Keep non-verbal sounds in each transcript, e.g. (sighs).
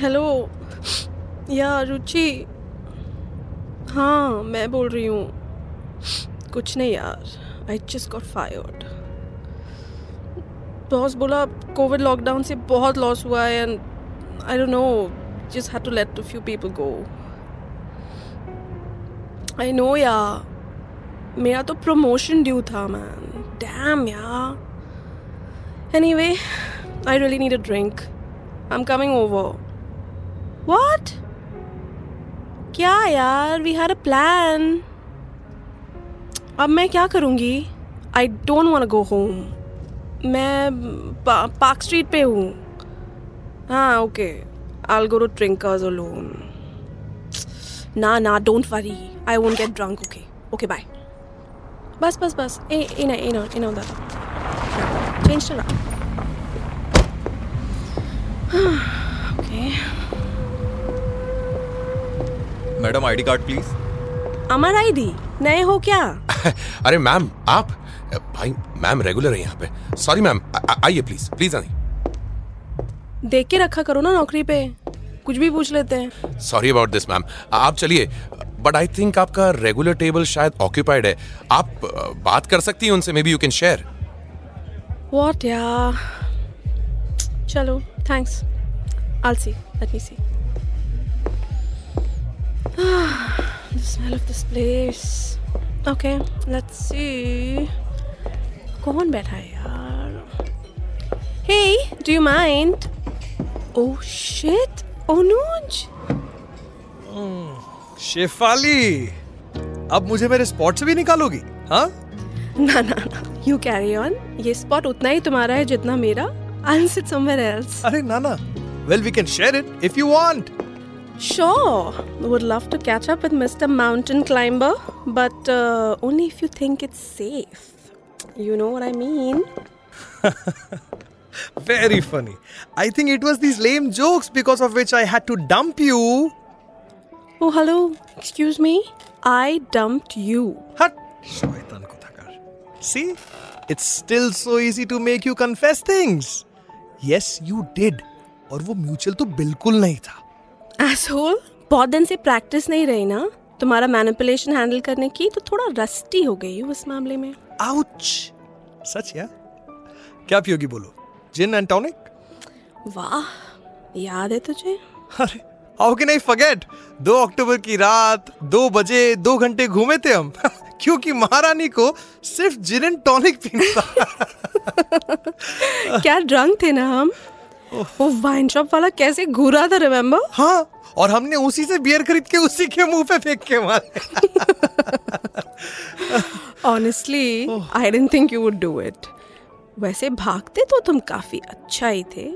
Hello या रुचि हाँ मैं बोल रही हूँ। कुछ नहीं यार I just got fired boss बोला, कोविड लॉकडाउन से बहुत लॉस हुआ है and I don't know just had to let a few people go I know या मेरा तो प्रमोशन ड्यू था मैन डैम यार. Anyway I really need a drink I am coming over What? क्या यार? वी हैड अ प्लान अब मैं क्या करूँगी? I don't want go home मैं पा, पार्क स्ट्रीट पे हूँ। हाँ okay I go to drinkers alone ना ना don't worry I won't get drunk okay okay bye बस बस बस. ए ina ina ina दादा चेंज चला okay madam ID card please Amar ID नए हो क्या? (laughs) अरे मैम आप? भाई मैम रेगुलर है यहाँ पे। सॉरी मैम आइए प्लीज़ प्लीज़ आइए। देख के रखा करो ना नौकरी पे। कुछ भी पूछ लेते हैं। सॉरी अबाउट दिस मैम आप चलिए बट आई थिंक आपका रेगुलर टेबल शायद ऑक्यूपाइड है। आप बात कर सकती हैं उनसे maybe you can share what या चलो thanks I'll see. Let me see. (sighs) the smell of this place. Okay, let's see. कौन बैठा है यार Hey, do you mind? Oh shit, Onuj. Shefali अब मुझे मेरे स्पॉट से भी निकालोगी हाँ ना ना ना यू कैरी ऑन ये स्पॉट उतना ही तुम्हारा है जितना मेरा I'll sit somewhere else. अरे ना ना well we can share it if you want Sure, would love to catch up with Mr. Mountain Climber, but uh, only if you think it's safe. You know what I mean? (laughs) Very funny I think it was these lame jokes because of which I had to dump you. Oh, hello. Excuse me. I dumped you. हट शैतान को थकार See, it's still so easy to make you confess things. Yes, you did. और वो mutual तो बिल्कुल नहीं था Asshole. बहुत दिन से प्रैक्टिस नहीं रही ना। तुम्हारा मैनिपुलेशन हैंडल करने की तो थोड़ा रस्टी हो गई हूँ इस मामले में। आउच सच या क्या पियोगी बोलो? जिन एंड टॉनिक वाह याद है तुझे? अरे हाउ कैन आई फॉरगेट दो अक्टूबर की रात दो बजे दो घंटे घूमे थे हम। (laughs) क्योंकि महारानी को सिर्फ़ जिन एंड टॉनिक पीना था। (laughs) क्या ड्रंक थे ना हम? वो वाइन शॉप वाला कैसे घूरा था रिमेम्बर हाँ और हमने उसी से बियर खरीद के उसी के मुँह पे फेंक के मारे। Honestly I don't think you would do it वैसे भागते तो तुम काफ़ी अच्छा ही थे।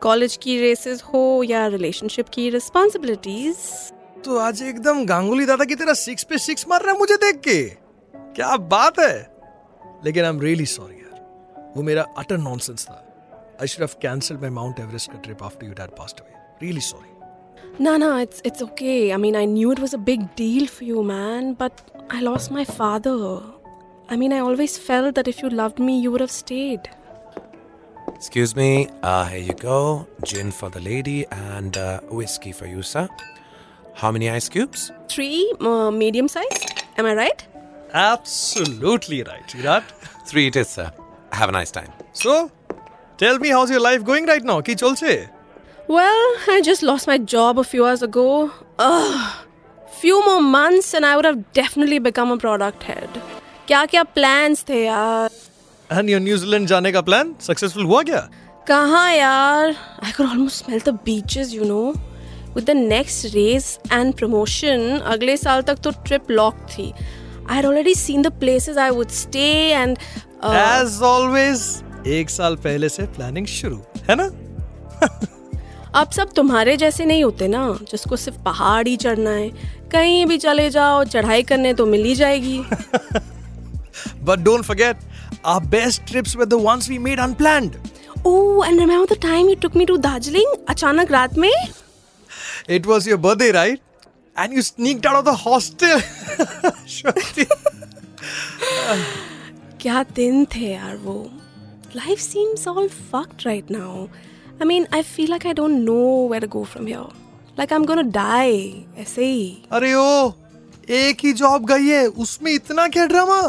कॉलेज की रेसेस हो या रिलेशनशिप की रिस्पॉन्सिबिलिटीज तो आज एकदम गांगुली दादा की तरह सिक्स पे सिक्स मार रहा है मुझे देख के। क्या बात है। लेकिन आई एम रियली सॉरी यार। वो मेरा अटर नॉनसेंस था। I should have cancelled my Mount Everest trip after your dad passed away. Really sorry. No, no, it's it's okay. I mean, I knew it was a big deal for you, man, but I lost my father. I mean, I always felt that if you loved me, you would have stayed. Excuse me. Uh, here you go. Gin for the lady and uh, whiskey for you, sir. How many ice cubes? Three, uh, medium size. Am I right? Absolutely right, Virat. Three it is, sir. Have a nice time. So, Tell me, how's your life going right now? Ki? Well, I just lost my job a few hours ago. Ugh. Few more months and I would have definitely become a product head. क्या क्या plans थे यार? And your New Zealand जाने का plan successful हुआ क्या? कहाँ यार? I could almost smell the beaches, you know. With the next raise and promotion, अगले साल तक तो trip locked थी. I had already seen the places I would stay and. Uh, As always, एक साल पहले से प्लानिंग शुरू है ना? (laughs) अब सब तुम्हारे जैसे नहीं होते ना जिसको सिर्फ़ पहाड़ ही चढ़ना है। कहीं भी चले जाओ चढ़ाई करने तो मिल ही जाएगी। But don't forget our best trips with the ones we made unplanned oh and remember the time you took me to Darjeeling अचानक रात में? It was your birthday right and you sneaked out of the hostel क्या दिन थे यार वो। Life seems all fucked right now. I mean, I feel like I don't know where to go from here. Like I'm gonna die. ऐसे ही अरे ओ एक ही job गई है उसमें इतना क्या ड्रामा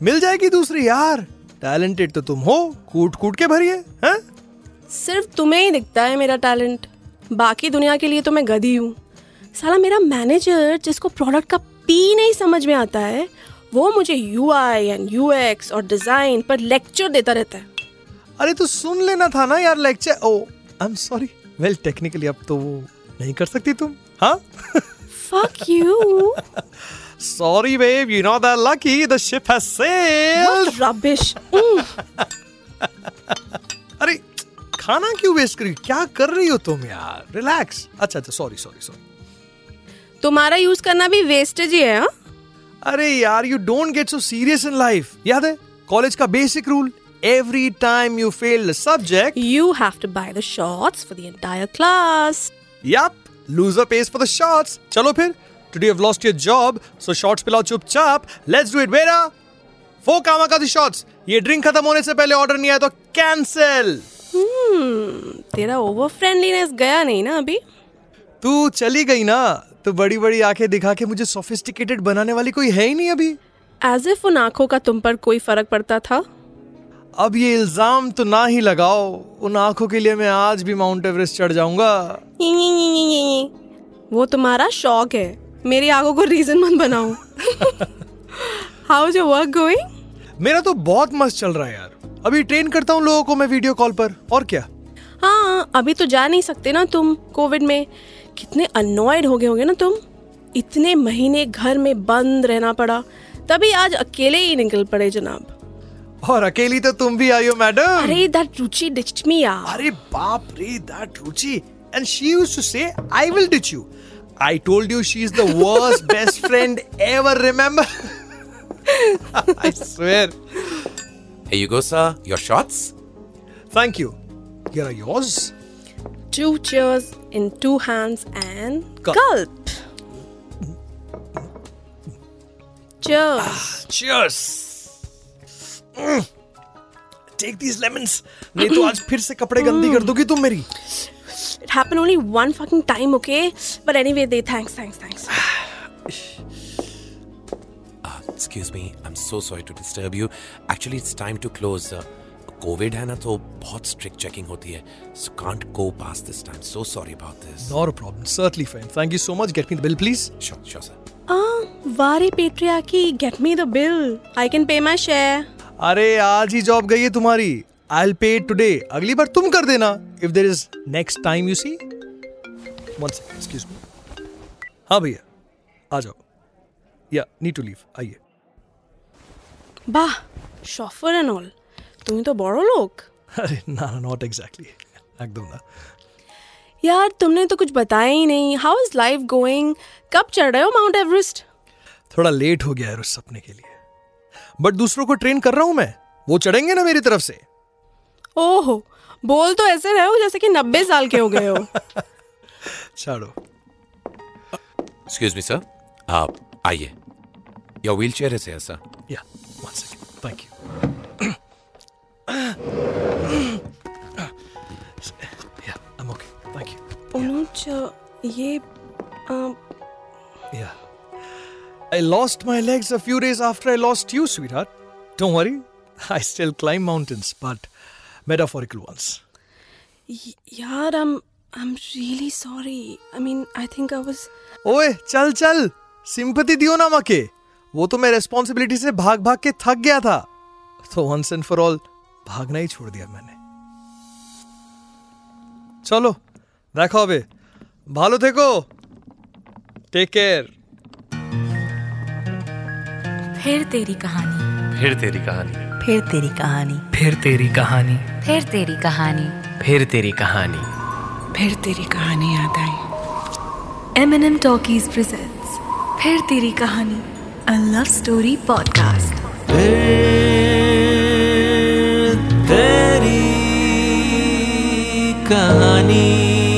मिल जाएगी दूसरी यार टैलेंटेड तो तुम हो कूट कूट के भरिए हैं सिर्फ़ तुम्हें ही दिखता है मेरा टैलेंट बाकी दुनिया के लिए तो मैं गधी हूँ साला मेरा मैनेजर जिसको प्रोडक्ट का पी नहीं समझ में आता है वो मुझे U I and U X और डिज़ाइन पर लेक्चर देता रहता है अरे तो सुन लेना था ना यार lecture oh I am sorry well technically अब तो वो नहीं कर सकती तुम। हाँ? Fuck you sorry babe you know that lucky the ship has sailed rubbish अरे खाना क्यों वेस्ट करी क्या कर रही हो तुम यार? रिलैक्स अच्छा अच्छा सॉरी सॉरी सॉरी तुम्हारा यूज़ करना भी वेस्टेज ही है हाँ? अरे यार you don't get so serious in life याद है? कॉलेज का basic rule every time you fail the subject You have to buy the shots for the entire class. Yup, loser pays for the shots. चलो फिर Today you've lost your job, so shots पिलाओ चुपचाप. Let's do it, बेटा. Four कामाकाती shots. ये drink खत्म होने से पहले ऑर्डर नहीं आया तो कैंसिल Hmm, तेरा ओवर फ्रेंडलीनेस गया नहीं ना अभी तू चली गई ना तो बड़ी बड़ी आँखें दिखा के मुझे सोफिस्टिकेटेड बनाने वाली कोई है ही नहीं अभी एज इफ़ उन आँखों का तुम पर कोई फ़र्क पड़ता था अब ये इल्ज़ाम तो ना ही लगाओ। उन आँखों के लिए मैं आज भी माउंट एवरेस्ट चढ़ जाऊँगा। वो तुम्हारा शौक है। मेरी आँखों को रीजन मत बनाओ। How is your work going मेरा तो बहुत मस्त चल रहा है यार। अभी ट्रेन करता हूँ लोगों को मैं वीडियो कॉल पर। और क्या? हाँ अभी तो जा नहीं सकते ना तुम कोविड में। कितने अनोयड हो गए होगे ना तुम। इतने महीने घर में बंद रहना पड़ा। तभी आज अकेले ही निकल पड़े जनाब। और अकेली तो तुम भी आई हो मैडम अरे दैट रुचि डिच्ड मी यार अरे बाप रे that Ruchi and she used to say I will ditch you I told you she is the worst best friend ever remember I swear Here you go, sir. Your shots. Thank you here are yours Two cheers in two hands and Gulp. gulp. Cheers. Cheers. Mm. Take these lemons. नहीं तो आज फिर से कपड़े गंदी कर दोगी तुम मेरी It happened only one fucking time, okay? But anyway, they thanks, thanks, thanks. Uh, excuse me. I'm so sorry to disturb you. Actually, it's time to close. Uh, COVID है ना तो बहुत strict checking होती है. So can't go past this time. So sorry about this. Not a problem. Certainly fine. Thank you so much. Get me the bill, please. Sure, sure, sir. Ah, Vari patriarchy, get me the bill. I can pay my share. अरे आज ही job गई है तुम्हारी I'll pay it today. अगली बार तुम कर देना if there is next time you see. One second, excuse me. हाँ भैया आ जाओ या नीड टू लीव आइए বাহ শফার এন্ড অল তুমি তো বড় লোক अरे ना ना नॉट एग्जैक्टली एकदम ना यार तुमने तो कुछ बताया ही नहीं हाउ इज लाइफ गोइंग कब चढ़ रहे हो माउंट एवरेस्ट थोड़ा लेट हो गया है उस सपने के लिए बट दूसरों को ट्रेन कर रहा हूँ मैं। वो चढ़ेंगे ना मेरी तरफ़ से। ओहो बोल तो ऐसे रहे हो जैसे कि नब्बे साल के हो गए हो। छोड़ो। एक्सक्यूज मी सर आप आइए. Your wheelchair is here, sir. या वन सेकंड थैंक यू या I am okay thank you Anuj ये Yeah. (clears throat) I lost my legs a few days after I lost you, sweetheart. Don't worry. I still climb mountains, but metaphorical ones. य- यार I am I am really sorry I mean I think I was ओए चल चल sympathy दियो ना मके वो तो मैं रेस्पॉन्सिबिलिटी से भाग भाग के थक गया था तो वंस एंड फॉर ऑल भागना ही छोड़ दिया मैंने चलो देखो अबे ভালো থেকো টেক কেয়ার फिर तेरी कहानी। फिर तेरी कहानी। फिर तेरी कहानी। फिर तेरी कहानी। फिर तेरी कहानी। फिर तेरी कहानी। फिर तेरी कहानी याद आई। M N M talkies presents फिर तेरी कहानी अ लव स्टोरी पॉडकास्ट तेरी कहानी।